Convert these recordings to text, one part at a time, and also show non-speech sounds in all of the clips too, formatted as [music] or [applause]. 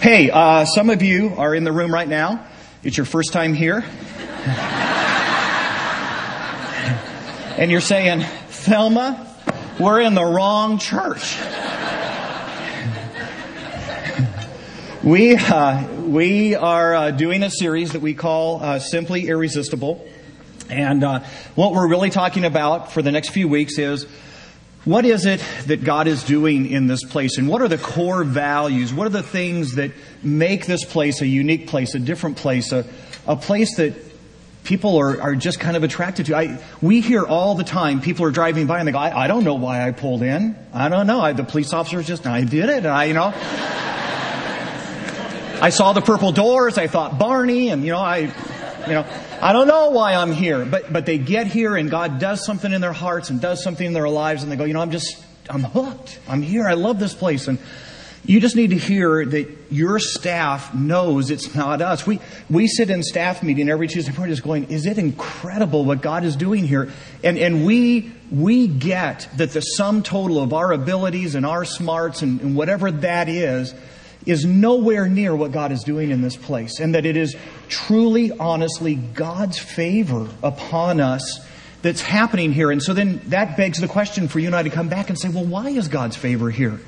Hey, uh, some of you are in the room right now. It's your first time here. [laughs] and you're saying, Thelma, we're in the wrong church. [laughs] we, uh, we are uh, doing a series that we call uh, Simply Irresistible. And uh, what we're really talking about for the next few weeks is what is it that God is doing in this place? And what are the core values? What are the things that make this place a unique place, a different place, a, a place that people are, are just kind of attracted to? I, we hear all the time people are driving by and they go, I, I don't know why I pulled in. I don't know. I, the police officers just, I did it. I, you know. [laughs] I saw the purple doors. I thought Barney and, you know, I, you know, I don't know why I'm here, but, but they get here and God does something in their hearts and does something in their lives and they go, you know, I'm just, I'm hooked. I'm here. I love this place. And you just need to hear that your staff knows it's not us. We, we sit in staff meeting every Tuesday morning just going, is it incredible what God is doing here? And, and we, we get that the sum total of our abilities and our smarts and, and whatever that is, is nowhere near what God is doing in this place, and that it is truly, honestly God's favor upon us that's happening here. And so then that begs the question for you and I to come back and say, well, why is God's favor here?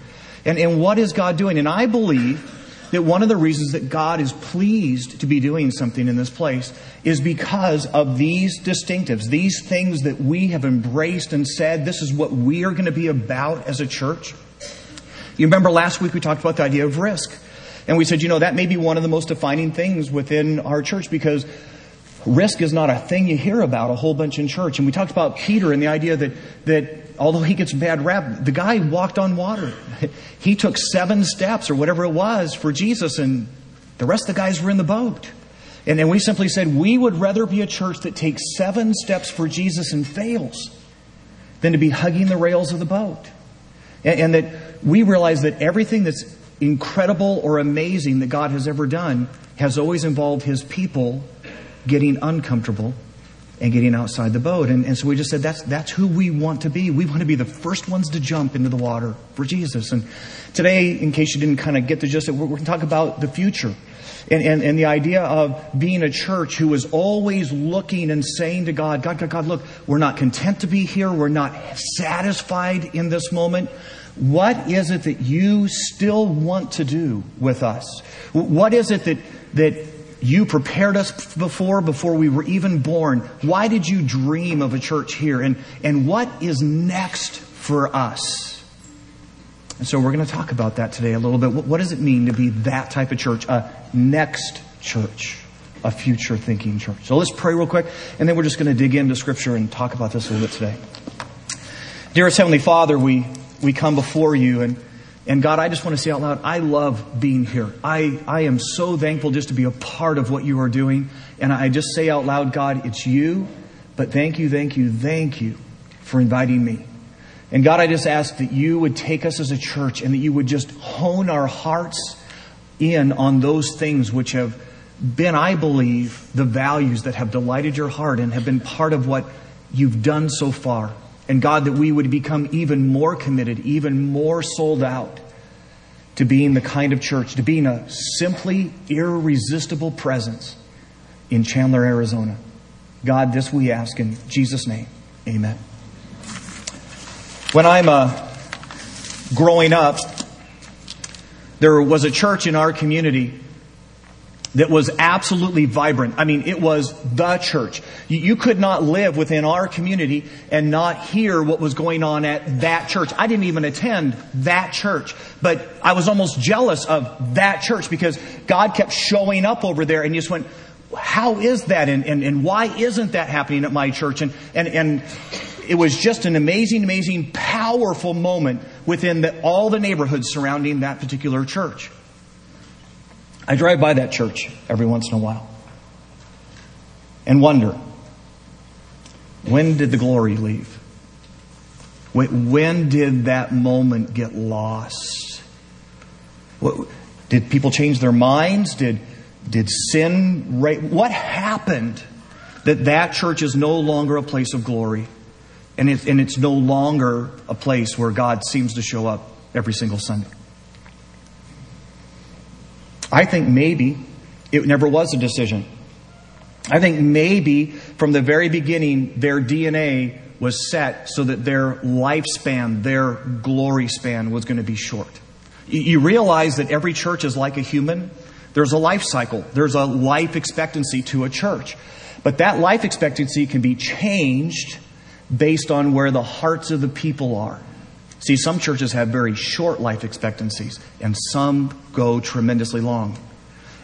And, and what is God doing? And I believe that one of the reasons that God is pleased to be doing something in this place is because of these distinctives, these things that we have embraced and said, this is what we are going to be about as a church. You remember last week we talked about the idea of risk. And we said, you know, that may be one of the most defining things within our church because risk is not a thing you hear about a whole bunch in church. And we talked about Peter and the idea that, that although he gets bad rap, the guy walked on water. [laughs] He took seven steps or whatever it was for Jesus, and the rest of the guys were in the boat. And then we simply said, we would rather be a church that takes seven steps for Jesus and fails than to be hugging the rails of the boat. And, and that we realize that everything that's incredible or amazing that God has ever done has always involved His people getting uncomfortable and getting outside the boat. And, and, so we just said that's, that's who we want to be. We want to be the first ones to jump into the water for Jesus. And today, in case you didn't kind of get the gist, we're, we're going to talk about the future. And, and, and the idea of being a church who is always looking and saying to God, God, God, God, look, we're not content to be here. We're not satisfied in this moment. What is it that you still want to do with us? What is it that, that you prepared us before, before we were even born? Why did you dream of a church here? And, and what is next for us? And so we're going to talk about that today a little bit. What, does it mean to be that type of church? A next church a future thinking church. So let's pray real quick, and then we're just going to dig into Scripture and talk about this a little bit today. Dearest Heavenly Father, we we come before you. And, and God, I just want to say out loud, I love being here. I, I am so thankful just to be a part of what you are doing. And I just say out loud, God, it's you, but thank you, thank you, thank you for inviting me. And God, I just ask that you would take us as a church and that you would just hone our hearts in on those things which have been, I believe, the values that have delighted your heart and have been part of what you've done so far. And God, that we would become even more committed, even more sold out to being the kind of church, to being a simply irresistible presence in Chandler, Arizona. God, this we ask in Jesus' name. Amen. When I'm uh, growing up, there was a church in our community that was absolutely vibrant. I mean, it was the church. You, you, could not live within our community and not hear what was going on at that church. I didn't even attend that church, but I was almost jealous of that church because God kept showing up over there and you just went, how is that and, and, and why isn't that happening at my church? And, and, and it was just an amazing, amazing, powerful moment within the, all the neighborhoods surrounding that particular church. I drive by that church every once in a while and wonder when did the glory leave? When did that moment get lost? Did people change their minds? Did, did sin, what happened that that church is no longer a place of glory? And, it, and it's no longer a place where God seems to show up every single Sunday. I think maybe it never was a decision. I think maybe from the very beginning, their DNA was set so that their lifespan, their glory span was going to be short. You realize that every church is like a human. There's a life cycle. There's a life expectancy to a church. But that life expectancy can be changed based on where the hearts of the people are. See, some churches have very short life expectancies, and some go tremendously long.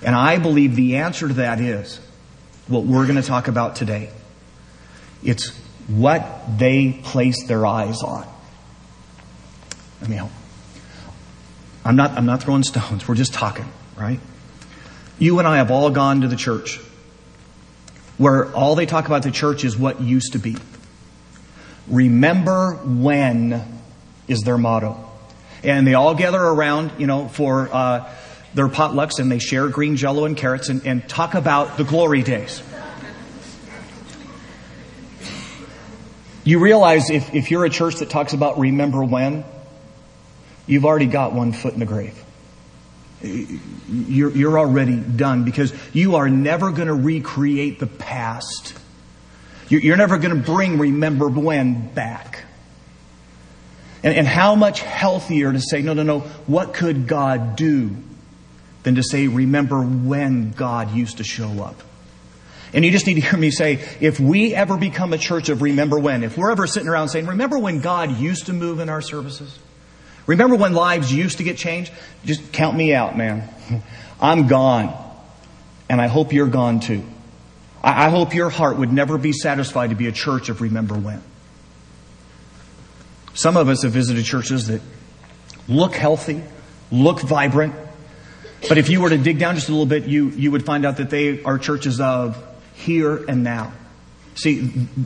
And I believe the answer to that is what we're going to talk about today. It's what they place their eyes on. Let me help. I'm not, I'm not throwing stones. We're just talking, right? You and I have all gone to the church where all they talk about the church is what used to be. Remember when is their motto. And they all gather around, you know, for uh, their potlucks and they share green jello and carrots and, and talk about the glory days. You realize if, if you're a church that talks about remember when, you've already got one foot in the grave. You're, you're already done because you are never going to recreate the past. You're never going to bring remember when back. And, and how much healthier to say, no, no, no, what could God do than to say, remember when God used to show up. And you just need to hear me say, if we ever become a church of remember when, if we're ever sitting around saying, remember when God used to move in our services? Remember when lives used to get changed? Just count me out, man. [laughs] I'm gone. And I hope you're gone too. I hope your heart would never be satisfied to be a church of remember when. Some of us have visited churches that look healthy, look vibrant, but if you were to dig down just a little bit, you, you would find out that they are churches of here and now. See,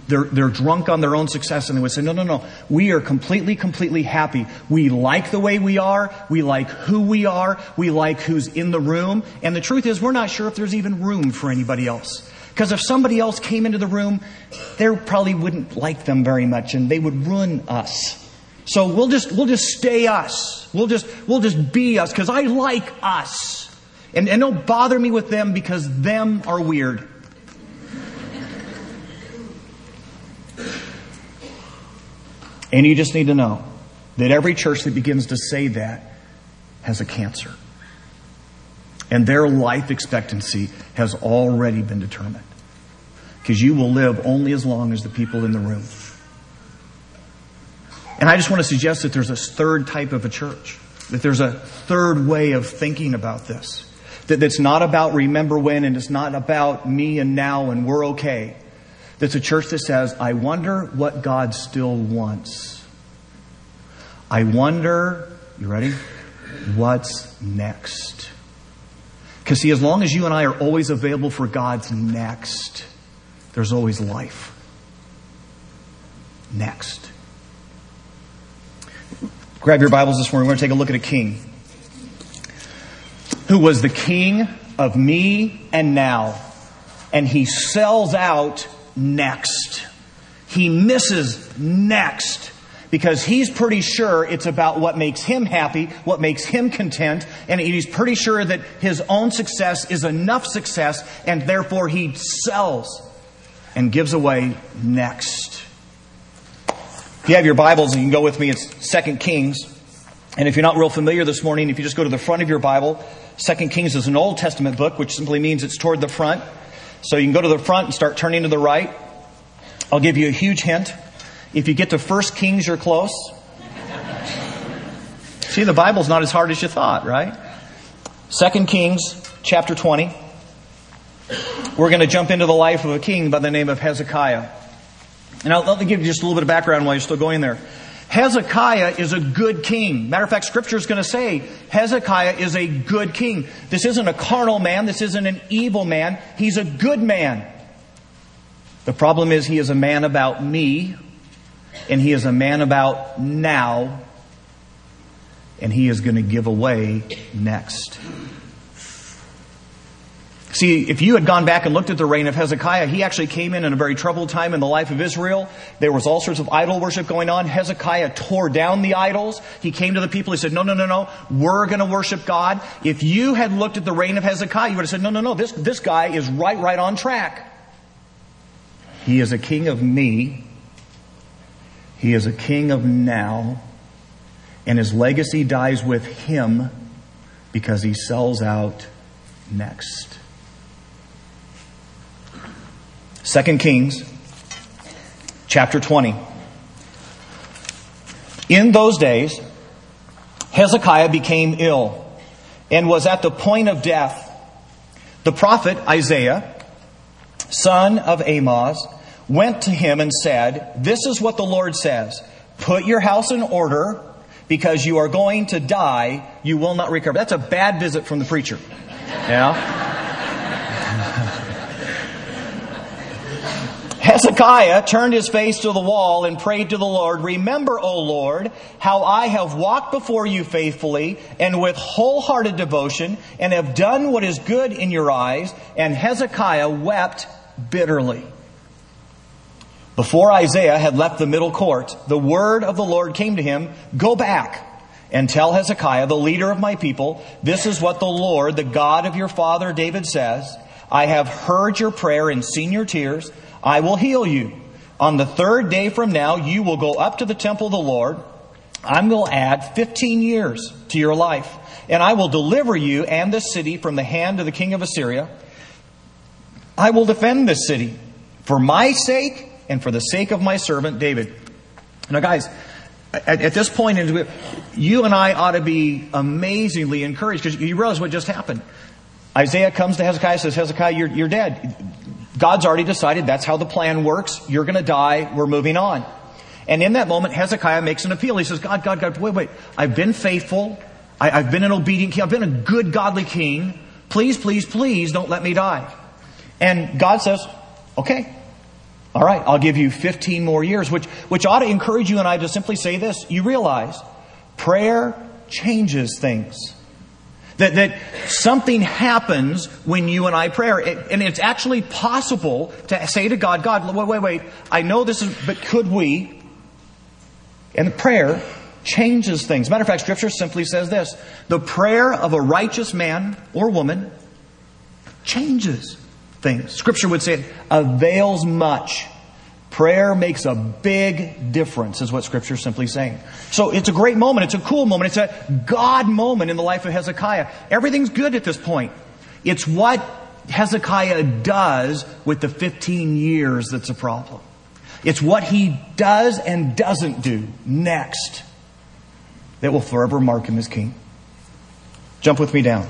they're, they're drunk on their own success and they would say, no, no, no. We are completely, completely happy. We like the way we are. We like who we are. We like who's in the room. And the truth is, we're not sure if there's even room for anybody else. Because if somebody else came into the room, they probably wouldn't like them very much and they would ruin us. So we'll just, we'll just stay us. We'll just, we'll just be us because I like us. And, and don't bother me with them because them are weird. And you just need to know that every church that begins to say that has a cancer. And their life expectancy has already been determined. Because you will live only as long as the people in the room. And I just want to suggest that there's a third type of a church, that there's a third way of thinking about this. That that's not about remember when and it's not about me and now and we're okay. That's a church that says, I wonder what God still wants. I wonder, you ready? What's next? Because see, as long as you and I are always available for God's next, there's always life. Next. Grab your Bibles this morning. We're going to take a look at a king who was the king of me and now. And he sells out next. He misses next because he's pretty sure it's about what makes him happy, what makes him content, and he's pretty sure that his own success is enough success, and therefore he sells and gives away next. If you have your Bibles, you can go with me. It's Second Kings. And if you're not real familiar this morning, if you just go to the front of your Bible, Second Kings is an Old Testament book, which simply means it's toward the front. So you can go to the front and start turning to the right. I'll give you a huge hint. If you get to First Kings, you're close. See, the Bible's not as hard as you thought, right? Second Kings, chapter 20. We're going to jump into the life of a king by the name of Hezekiah. And I'll, let me give you just a little bit of background while you're still going there. Hezekiah is a good king. Matter of fact, scripture is going to say Hezekiah is a good king. This isn't a carnal man. This isn't an evil man. He's a good man. The problem is he is a man about me and he is a man about now, and he is going to give away next. See, if you had gone back and looked at the reign of Hezekiah, he actually came in in a very troubled time in the life of Israel. There was all sorts of idol worship going on. Hezekiah tore down the idols. He came to the people. He said, no, no, no, no. We're going to worship God. If you had looked at the reign of Hezekiah, you would have said, no, no, no. This, this guy is right, right on track. He is a king of me. He is a king of now. And his legacy dies with him because he sells out next. 2 Kings chapter 20. In those days, Hezekiah became ill and was at the point of death. The prophet Isaiah, son of Amoz, went to him and said, This is what the Lord says Put your house in order because you are going to die. You will not recover. That's a bad visit from the preacher. Yeah? [laughs] Hezekiah turned his face to the wall and prayed to the Lord, Remember, O Lord, how I have walked before you faithfully and with wholehearted devotion and have done what is good in your eyes. And Hezekiah wept bitterly. Before Isaiah had left the middle court, the word of the Lord came to him, Go back and tell Hezekiah, the leader of my people, this is what the Lord, the God of your father David says. I have heard your prayer and seen your tears. I will heal you. On the third day from now, you will go up to the temple of the Lord. I'm going to add 15 years to your life, and I will deliver you and this city from the hand of the king of Assyria. I will defend this city for my sake and for the sake of my servant David. Now, guys, at, at this point, you and I ought to be amazingly encouraged because you realize what just happened. Isaiah comes to Hezekiah and says, Hezekiah, you're, you're dead. God's already decided that's how the plan works. You're going to die. We're moving on. And in that moment, Hezekiah makes an appeal. He says, God, God, God, wait, wait. I've been faithful. I, have been an obedient king. I've been a good, godly king. Please, please, please don't let me die. And God says, okay. All right, I'll give you 15 more years, which, which ought to encourage you and I to simply say this. You realize prayer changes things. That, that something happens when you and I pray. And it's actually possible to say to God, God, wait, wait, wait. I know this is, but could we? And the prayer changes things. Matter of fact, Scripture simply says this the prayer of a righteous man or woman changes things. Scripture would say it avails much. Prayer makes a big difference, is what Scripture is simply saying. So it's a great moment. It's a cool moment. It's a God moment in the life of Hezekiah. Everything's good at this point. It's what Hezekiah does with the 15 years that's a problem. It's what he does and doesn't do next that will forever mark him as king. Jump with me down.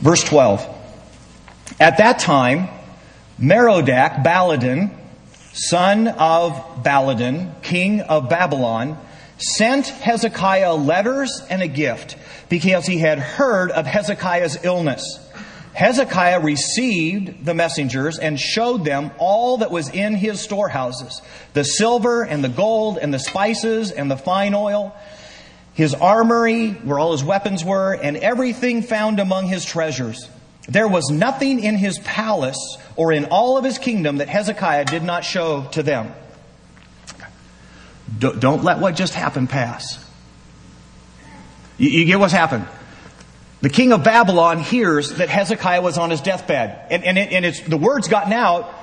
Verse 12. At that time, Merodach Baladan, son of Baladan, king of Babylon, sent Hezekiah letters and a gift because he had heard of Hezekiah's illness. Hezekiah received the messengers and showed them all that was in his storehouses the silver and the gold and the spices and the fine oil, his armory, where all his weapons were, and everything found among his treasures. There was nothing in his palace or in all of his kingdom that Hezekiah did not show to them. Don't let what just happened pass. You get what's happened. The king of Babylon hears that Hezekiah was on his deathbed. And, and, it, and it's, the word's gotten out.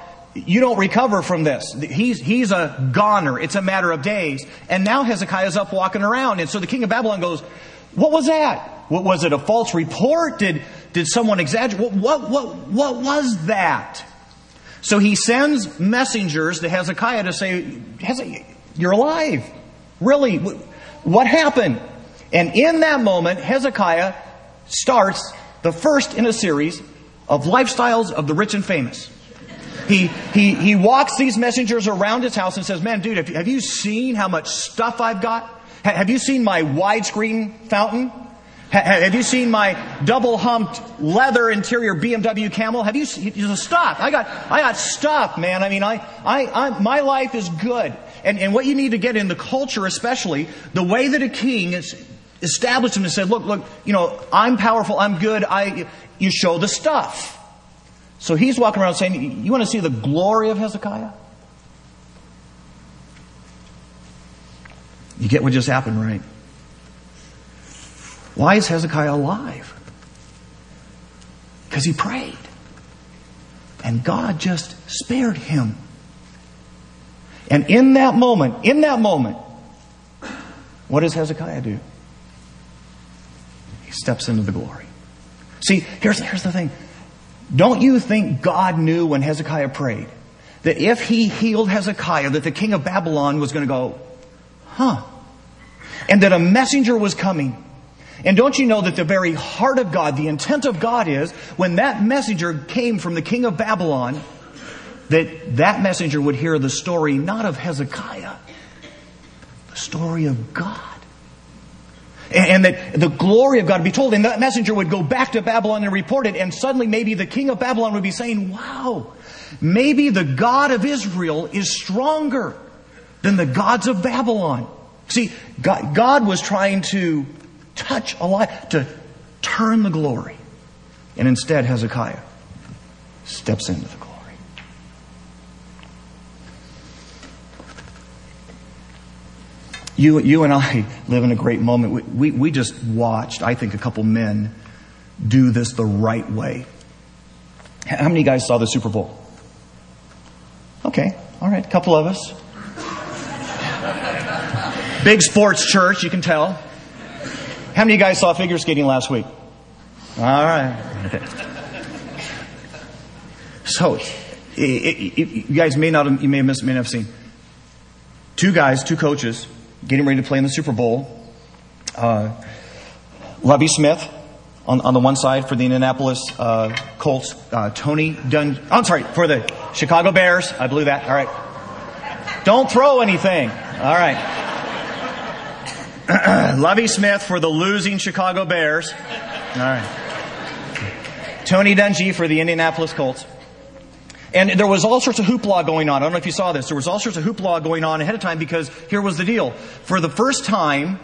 You don't recover from this. He's, he's a goner. It's a matter of days. And now Hezekiah's up walking around. And so the king of Babylon goes, What was that? What, was it a false report? Did, did someone exaggerate? What, what, what, what was that? So he sends messengers to Hezekiah to say, Hezekiah, you're alive. Really? What happened? And in that moment, Hezekiah starts the first in a series of lifestyles of the rich and famous. He, he, he walks these messengers around his house and says, Man, dude, have you, have you seen how much stuff I've got? Have you seen my widescreen fountain? Have you seen my double humped leather interior BMW camel? Have you seen stuff? I got, I got stuff, man. I mean, I, I, I, my life is good. And, and what you need to get in the culture, especially, the way that a king is, established him and said, look, look, you know, I'm powerful, I'm good, I, you show the stuff. So he's walking around saying, you want to see the glory of Hezekiah? You get what just happened, right? Why is Hezekiah alive? Because he prayed. And God just spared him. And in that moment, in that moment, what does Hezekiah do? He steps into the glory. See, here's, here's the thing. Don't you think God knew when Hezekiah prayed that if he healed Hezekiah, that the king of Babylon was going to go, huh? And that a messenger was coming. And don't you know that the very heart of God, the intent of God is, when that messenger came from the king of Babylon, that that messenger would hear the story not of Hezekiah, the story of God. And that the glory of God would be told, and that messenger would go back to Babylon and report it, and suddenly maybe the king of Babylon would be saying, wow, maybe the God of Israel is stronger than the gods of Babylon. See, God, God was trying to touch a life, to turn the glory. And instead, Hezekiah steps into the glory. You, you and I [laughs] live in a great moment. We, we, we just watched, I think, a couple men do this the right way. How many guys saw the Super Bowl? Okay, all right, a couple of us. Big sports church, you can tell. How many guys saw figure skating last week? All right. [laughs] So, it, it, it, you guys may not have, you may have missed, may not have seen. Two guys, two coaches, getting ready to play in the Super Bowl. Uh, Lovie Smith on, on the one side for the Indianapolis uh, Colts. Uh, Tony Dunn. Oh, I'm sorry, for the Chicago Bears. I blew that. All right. Don't throw anything. All right. [clears throat] Lovie Smith for the losing Chicago Bears. All right. Tony Dungy for the Indianapolis Colts. And there was all sorts of hoopla going on. I don't know if you saw this. There was all sorts of hoopla going on ahead of time because here was the deal. For the first time,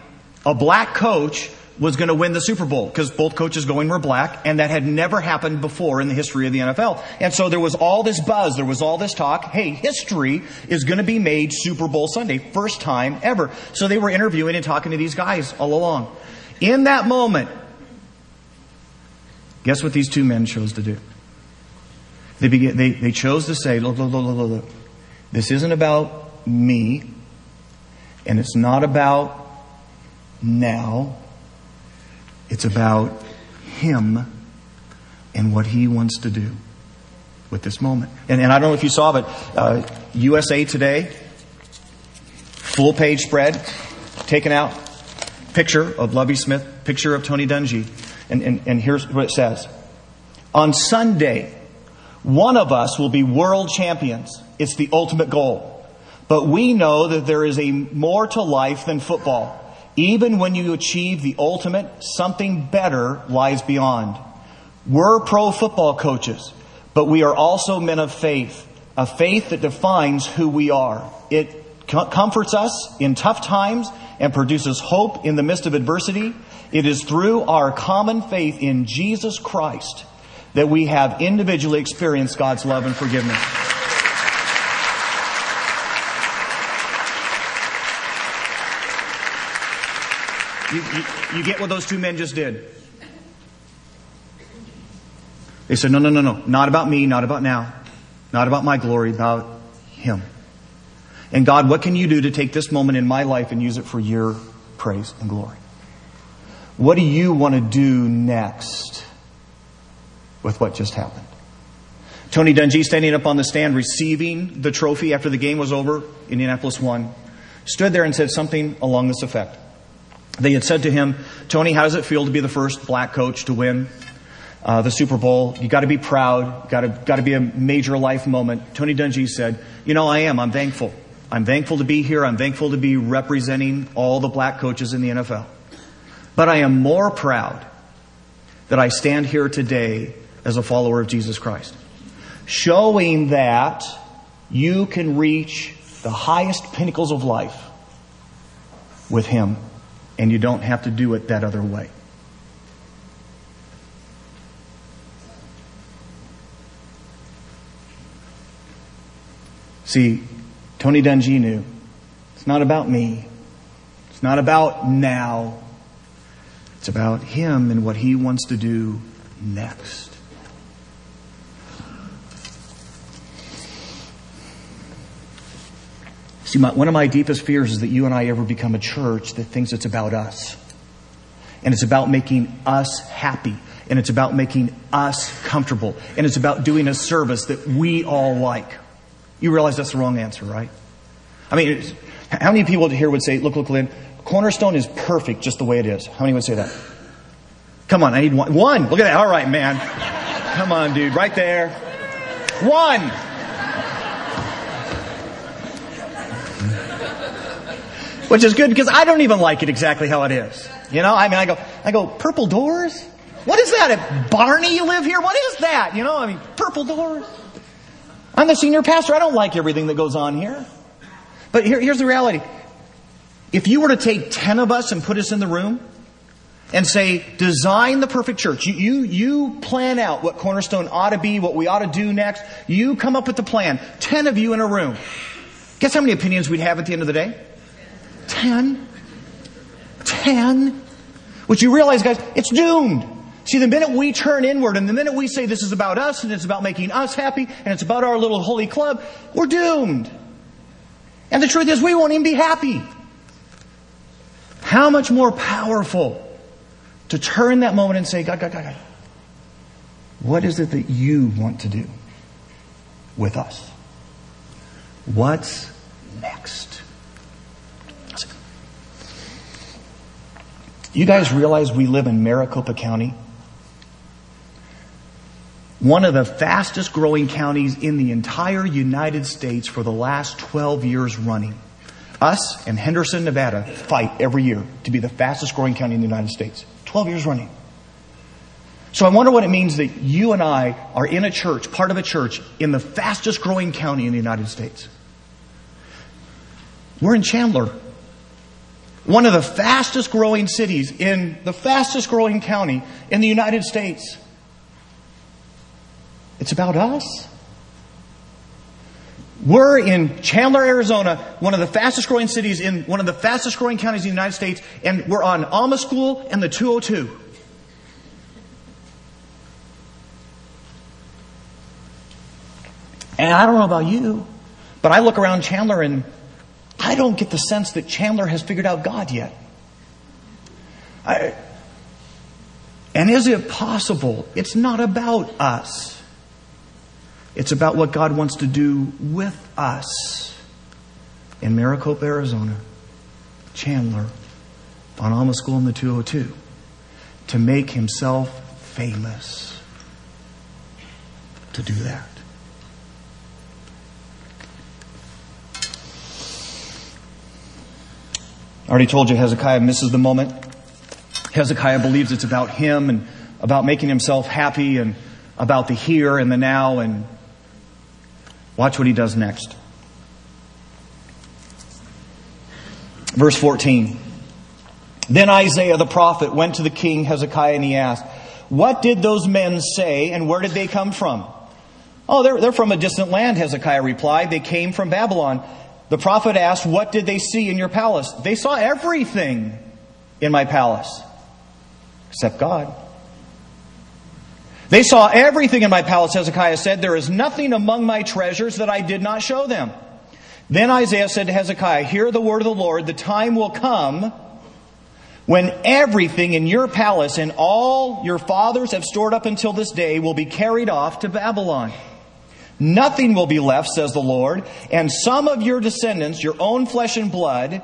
a black coach was going to win the Super Bowl because both coaches going were black and that had never happened before in the history of the NFL. And so there was all this buzz, there was all this talk, hey, history is going to be made Super Bowl Sunday, first time ever. So they were interviewing and talking to these guys all along. In that moment, guess what these two men chose to do? They, began, they, they chose to say, look, look, look, look, look, this isn't about me, and it's not about now. It's about Him and what He wants to do with this moment. And, and I don't know if you saw, but uh, USA Today, full page spread, taken out, picture of Lovie Smith, picture of Tony Dungy. And, and, and here's what it says. On Sunday, one of us will be world champions. It's the ultimate goal. But we know that there is a more to life than football. Even when you achieve the ultimate, something better lies beyond. We're pro football coaches, but we are also men of faith, a faith that defines who we are. It comforts us in tough times and produces hope in the midst of adversity. It is through our common faith in Jesus Christ that we have individually experienced God's love and forgiveness. You, you, you, get what those two men just did? They said, no, no, no, no. Not about me, not about now. Not about my glory, about Him. And God, what can you do to take this moment in my life and use it for your praise and glory? What do you want to do next? With what just happened. Tony Dungy standing up on the stand receiving the trophy after the game was over, Indianapolis won, stood there and said something along this effect. They had said to him, Tony, how does it feel to be the first black coach to win uh, the Super Bowl? You got to be proud. Got to got to be a major life moment. Tony Dungy said, "You know, I am. I'm thankful. I'm thankful to be here. I'm thankful to be representing all the black coaches in the NFL. But I am more proud that I stand here today as a follower of Jesus Christ. Showing that you can reach the highest pinnacles of life with Him and you don't have to do it that other way. See, Tony Dungy knew it's not about me. It's not about now. It's about him and what he wants to do next. See, my, one of my deepest fears is that you and I ever become a church that thinks it's about us. And it's about making us happy. And it's about making us comfortable. And it's about doing a service that we all like. You realize that's the wrong answer, right? I mean, how many people here would say, look, look, Lynn, Cornerstone is perfect just the way it is? How many would say that? Come on, I need one. One! Look at that. All right, man. Come on, dude. Right there. One! Which is good because I don't even like it exactly how it is. You know, I mean, I go, I go, purple doors? What is that? At Barney you live here? What is that? You know, I mean, purple doors. I'm the senior pastor. I don't like everything that goes on here. But here, here's the reality. If you were to take 10 of us and put us in the room and say, design the perfect church, you, you, you plan out what Cornerstone ought to be, what we ought to do next, you come up with the plan. 10 of you in a room. Guess how many opinions we'd have at the end of the day? 10. 10. Which you realize, guys, it's doomed. See, the minute we turn inward and the minute we say this is about us and it's about making us happy and it's about our little holy club, we're doomed. And the truth is, we won't even be happy. How much more powerful to turn that moment and say, God, God, God, God, what is it that you want to do with us? What's next? You guys realize we live in Maricopa County? One of the fastest growing counties in the entire United States for the last 12 years running. Us and Henderson, Nevada fight every year to be the fastest growing county in the United States. 12 years running. So I wonder what it means that you and I are in a church, part of a church, in the fastest growing county in the United States. We're in Chandler. One of the fastest growing cities in the fastest growing county in the United States. It's about us. We're in Chandler, Arizona, one of the fastest growing cities in one of the fastest growing counties in the United States, and we're on Alma School and the 202. And I don't know about you, but I look around Chandler and I don't get the sense that Chandler has figured out God yet. I, and is it possible? It's not about us. It's about what God wants to do with us in Maricopa, Arizona, Chandler, on Alma School in the 202, to make himself famous. To do that. Already told you Hezekiah misses the moment. Hezekiah believes it's about him and about making himself happy and about the here and the now and Watch what he does next. Verse 14. Then Isaiah the prophet went to the king Hezekiah and he asked, What did those men say and where did they come from? Oh, they're, they're from a distant land, Hezekiah replied. They came from Babylon. The prophet asked, What did they see in your palace? They saw everything in my palace, except God. They saw everything in my palace, Hezekiah said. There is nothing among my treasures that I did not show them. Then Isaiah said to Hezekiah, Hear the word of the Lord. The time will come when everything in your palace and all your fathers have stored up until this day will be carried off to Babylon. Nothing will be left, says the Lord, and some of your descendants, your own flesh and blood,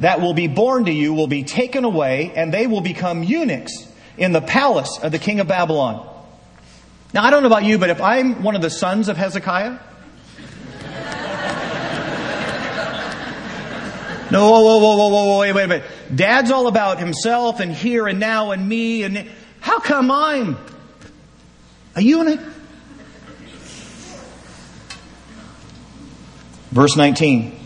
that will be born to you will be taken away, and they will become eunuchs in the palace of the king of Babylon. Now, I don't know about you, but if I'm one of the sons of Hezekiah, [laughs] No, whoa, whoa, whoa, whoa, whoa, wait, wait a minute. Dad's all about himself and here and now and me and how come I'm a eunuch? Verse 19.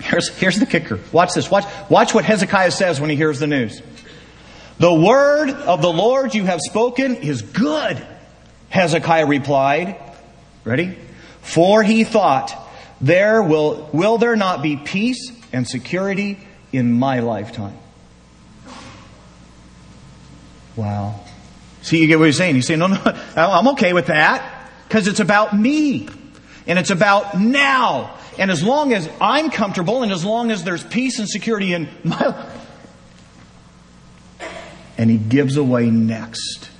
here's, here's the kicker. Watch this. Watch, watch what Hezekiah says when he hears the news. The word of the Lord you have spoken is good, Hezekiah replied. Ready? For he thought, there will, will there not be peace and security in my lifetime? Wow. See, you get what he's saying. He's saying, no, no, [laughs] I'm okay with that because it's about me and it's about now. And as long as I'm comfortable and as long as there's peace and security in my life, and he gives away next.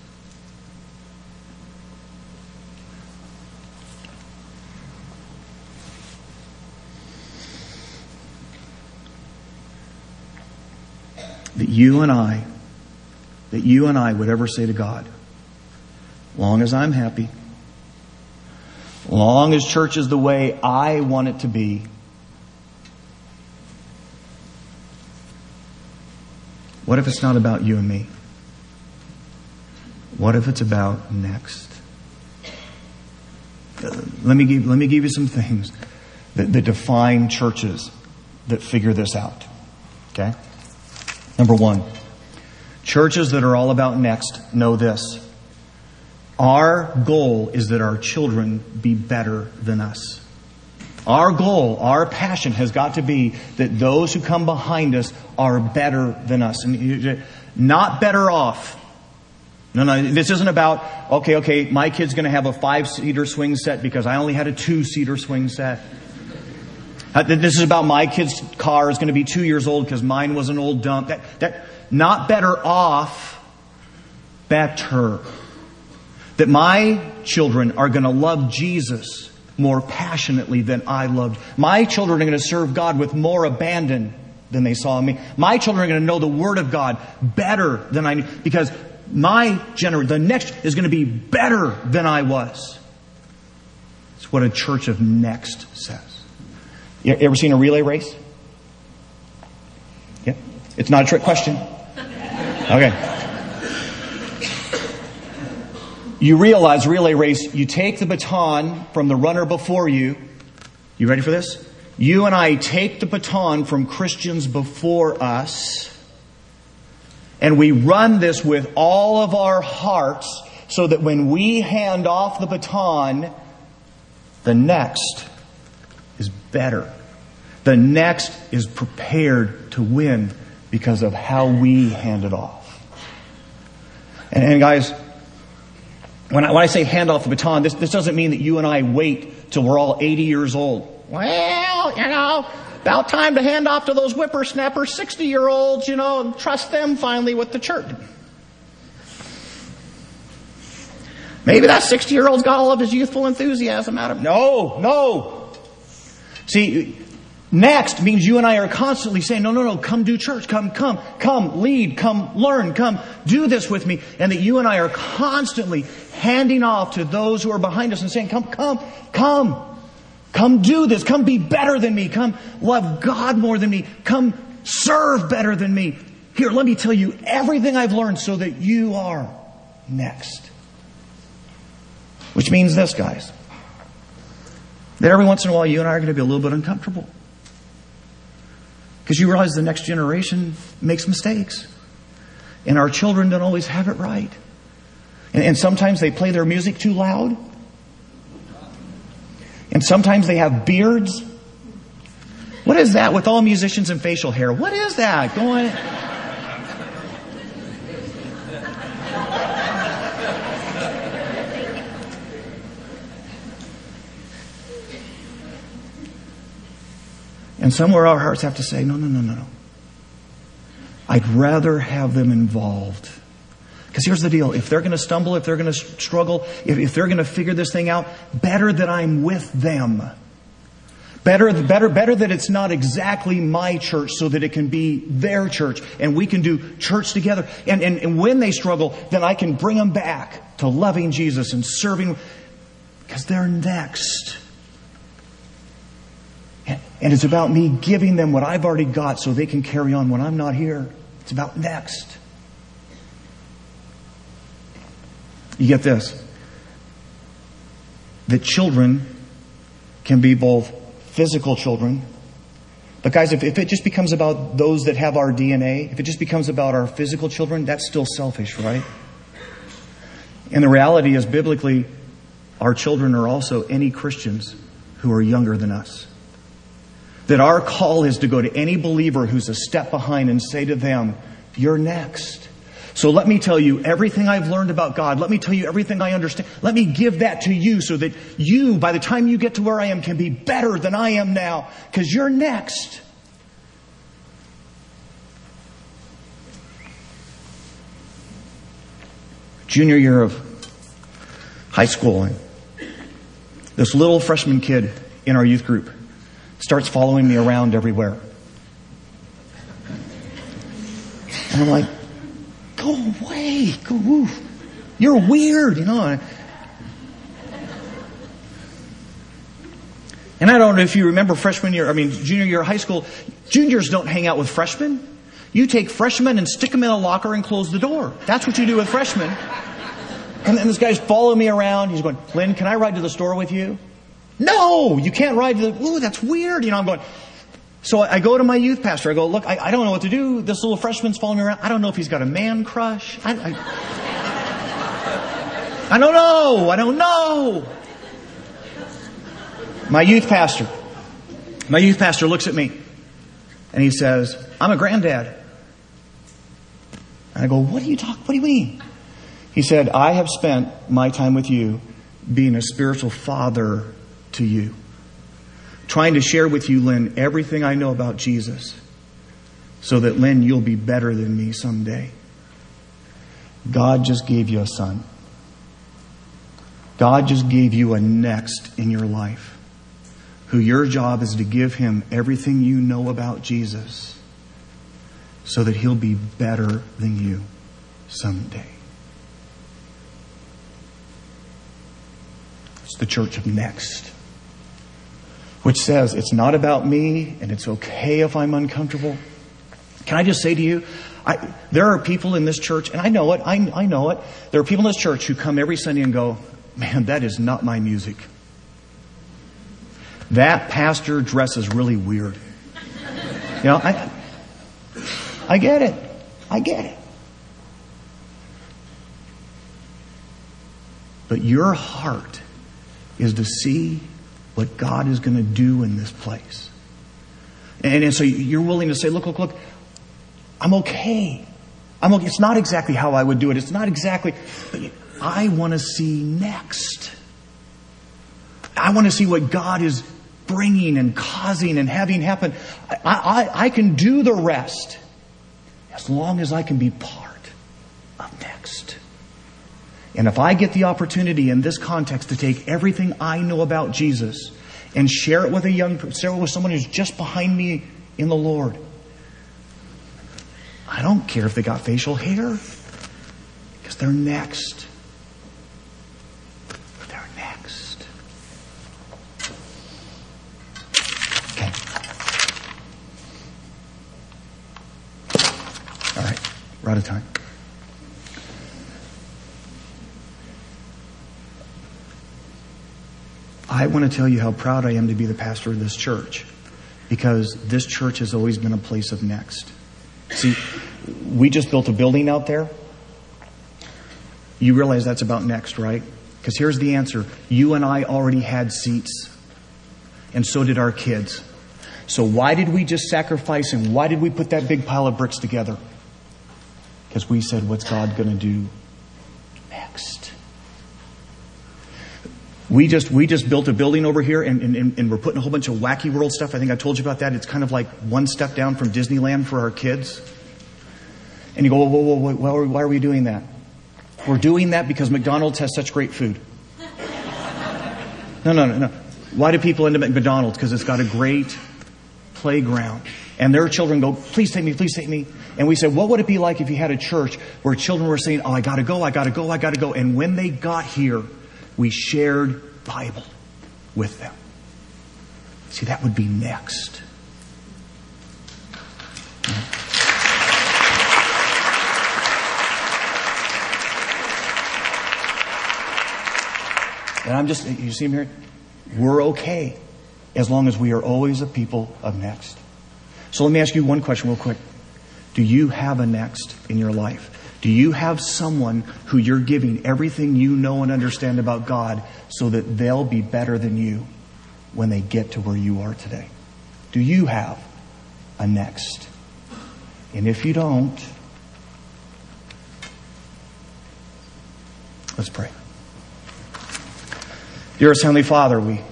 That you and I, that you and I would ever say to God, long as I'm happy, long as church is the way I want it to be, What if it's not about you and me? What if it's about next? Uh, let me give, let me give you some things that, that define churches that figure this out. Okay? Number one, churches that are all about next know this. Our goal is that our children be better than us. Our goal, our passion has got to be that those who come behind us are better than us. And not better off. No, no, this isn't about, okay, okay, my kid's gonna have a five seater swing set because I only had a two seater swing set. Uh, this is about my kid's car is gonna be two years old because mine was an old dump. That, that, not better off, better. That my children are gonna love Jesus more passionately than I loved. My children are going to serve God with more abandon than they saw me. My children are going to know the Word of God better than I knew because my generation, the next is going to be better than I was. It's what a church of next says. You ever seen a relay race? Yeah. It's not a trick question. Okay. You realize relay race, you take the baton from the runner before you. You ready for this? You and I take the baton from Christians before us, and we run this with all of our hearts so that when we hand off the baton, the next is better. The next is prepared to win because of how we hand it off. And, and guys, when I, when I say hand off the baton, this, this doesn't mean that you and I wait till we're all 80 years old. Well, you know, about time to hand off to those whippersnappers, 60 year olds, you know, and trust them finally with the church. Maybe that 60 year old's got all of his youthful enthusiasm out of him. No, no. See, Next means you and I are constantly saying, no, no, no, come do church. Come, come, come, lead, come, learn, come, do this with me. And that you and I are constantly handing off to those who are behind us and saying, come, come, come. Come do this. Come be better than me. Come love God more than me. Come serve better than me. Here, let me tell you everything I've learned so that you are next. Which means this, guys. That every once in a while you and I are going to be a little bit uncomfortable. Because you realize the next generation makes mistakes. And our children don't always have it right. And, and sometimes they play their music too loud. And sometimes they have beards. What is that with all musicians and facial hair? What is that going? And somewhere our hearts have to say, no, no, no, no, no. I'd rather have them involved. Because here's the deal. If they're going to stumble, if they're going to struggle, if, if they're going to figure this thing out, better that I'm with them. Better, better, better that it's not exactly my church so that it can be their church and we can do church together. And, and, and when they struggle, then I can bring them back to loving Jesus and serving because they're next. And it's about me giving them what I've already got so they can carry on when I'm not here. It's about next. You get this? That children can be both physical children, But guys, if, if it just becomes about those that have our DNA, if it just becomes about our physical children, that's still selfish, right? And the reality is, biblically, our children are also any Christians who are younger than us. That our call is to go to any believer who's a step behind and say to them, You're next. So let me tell you everything I've learned about God. Let me tell you everything I understand. Let me give that to you so that you, by the time you get to where I am, can be better than I am now because you're next. Junior year of high school, this little freshman kid in our youth group starts following me around everywhere. And I'm like, go away. Go, oof. You're weird, you know. And I don't know if you remember freshman year, I mean, junior year of high school, juniors don't hang out with freshmen. You take freshmen and stick them in a locker and close the door. That's what you do with freshmen. And then this guy's following me around. He's going, Lynn, can I ride to the store with you? No, you can't ride the, ooh, that's weird. You know, I'm going, so I go to my youth pastor. I go, look, I, I, don't know what to do. This little freshman's following me around. I don't know if he's got a man crush. I, I, I don't know. I don't know. My youth pastor, my youth pastor looks at me and he says, I'm a granddad. And I go, what do you talk, what do you mean? He said, I have spent my time with you being a spiritual father to you trying to share with you, Lynn, everything I know about Jesus so that, Lynn, you'll be better than me someday. God just gave you a son. God just gave you a next in your life who your job is to give him everything you know about Jesus so that he'll be better than you someday. It's the church of next which says it's not about me and it's okay if I'm uncomfortable. Can I just say to you, I, there are people in this church, and I know it, I, I know it. There are people in this church who come every Sunday and go, man, that is not my music. That pastor dresses really weird. You know, I, I get it. I get it. But your heart is to see what God is going to do in this place. And, and so you're willing to say, look, look, look, I'm okay. I'm okay. It's not exactly how I would do it. It's not exactly, I want to see next. I want to see what God is bringing and causing and having happen. I, I, I can do the rest as long as I can be part of next. And if I get the opportunity in this context to take everything I know about Jesus and share it with a young, share it with someone who's just behind me in the Lord, I don't care if they got facial hair because they're next. They're next. Okay. All right. We're out of time. I want to tell you how proud I am to be the pastor of this church because this church has always been a place of next. See, we just built a building out there. You realize that's about next, right? Because here's the answer. You and I already had seats, and so did our kids. So why did we just sacrifice and why did we put that big pile of bricks together? Because we said, what's God going to do next? We just, we just built a building over here and, and, and we're putting a whole bunch of wacky world stuff. I think I told you about that. It's kind of like one step down from Disneyland for our kids. And you go, whoa, whoa, whoa, whoa why are we doing that? We're doing that because McDonald's has such great food. No, no, no, no. Why do people end up at McDonald's? Because it's got a great playground. And their children go, please take me, please take me. And we said, what would it be like if you had a church where children were saying, oh, I gotta go, I gotta go, I gotta go. And when they got here, we shared Bible with them. See, that would be next. And I'm just, you see me here? We're okay as long as we are always a people of next. So let me ask you one question real quick. Do you have a next in your life? Do you have someone who you're giving everything you know and understand about God so that they'll be better than you when they get to where you are today? Do you have a next? And if you don't, let's pray. Dearest Heavenly Father, we,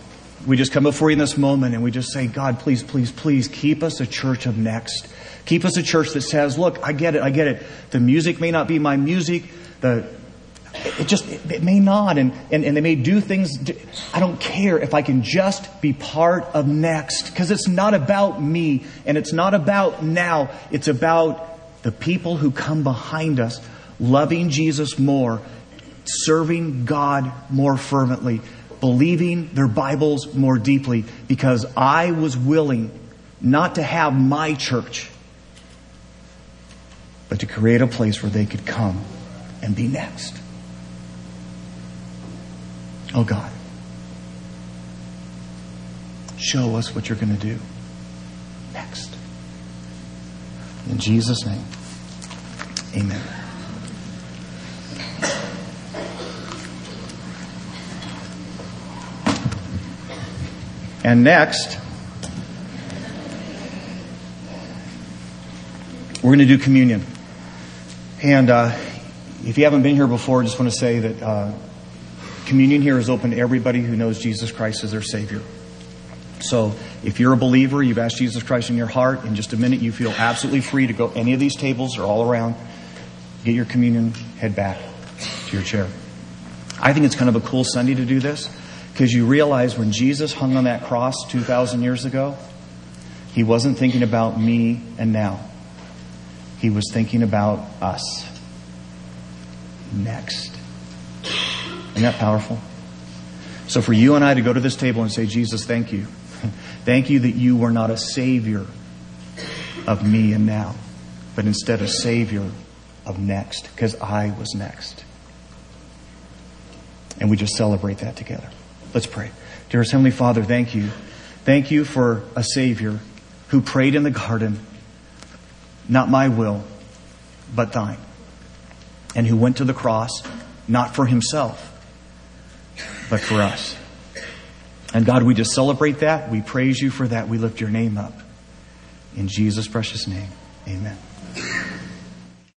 we just come before you in this moment and we just say, God, please, please, please keep us a church of next. Keep us a church that says, look, I get it, I get it. The music may not be my music. The, it just, it may not. And, and, and they may do things. I don't care if I can just be part of next because it's not about me and it's not about now. It's about the people who come behind us loving Jesus more, serving God more fervently, believing their Bibles more deeply because I was willing not to have my church, but to create a place where they could come and be next. Oh God, show us what you're going to do next. In Jesus' name, amen. And next, we're going to do communion. And uh, if you haven't been here before, I just want to say that uh, communion here is open to everybody who knows Jesus Christ as their Savior. So if you're a believer, you've asked Jesus Christ in your heart, in just a minute you feel absolutely free to go any of these tables or all around, get your communion, head back to your chair. I think it's kind of a cool Sunday to do this. Because you realize when Jesus hung on that cross 2,000 years ago, he wasn't thinking about me and now. He was thinking about us. Next. Isn't that powerful? So for you and I to go to this table and say, Jesus, thank you. [laughs] thank you that you were not a savior of me and now, but instead a savior of next, because I was next. And we just celebrate that together. Let's pray. Dearest Heavenly Father, thank you. Thank you for a Savior who prayed in the garden, not my will, but thine. And who went to the cross, not for himself, but for us. And God, we just celebrate that. We praise you for that. We lift your name up. In Jesus' precious name, amen.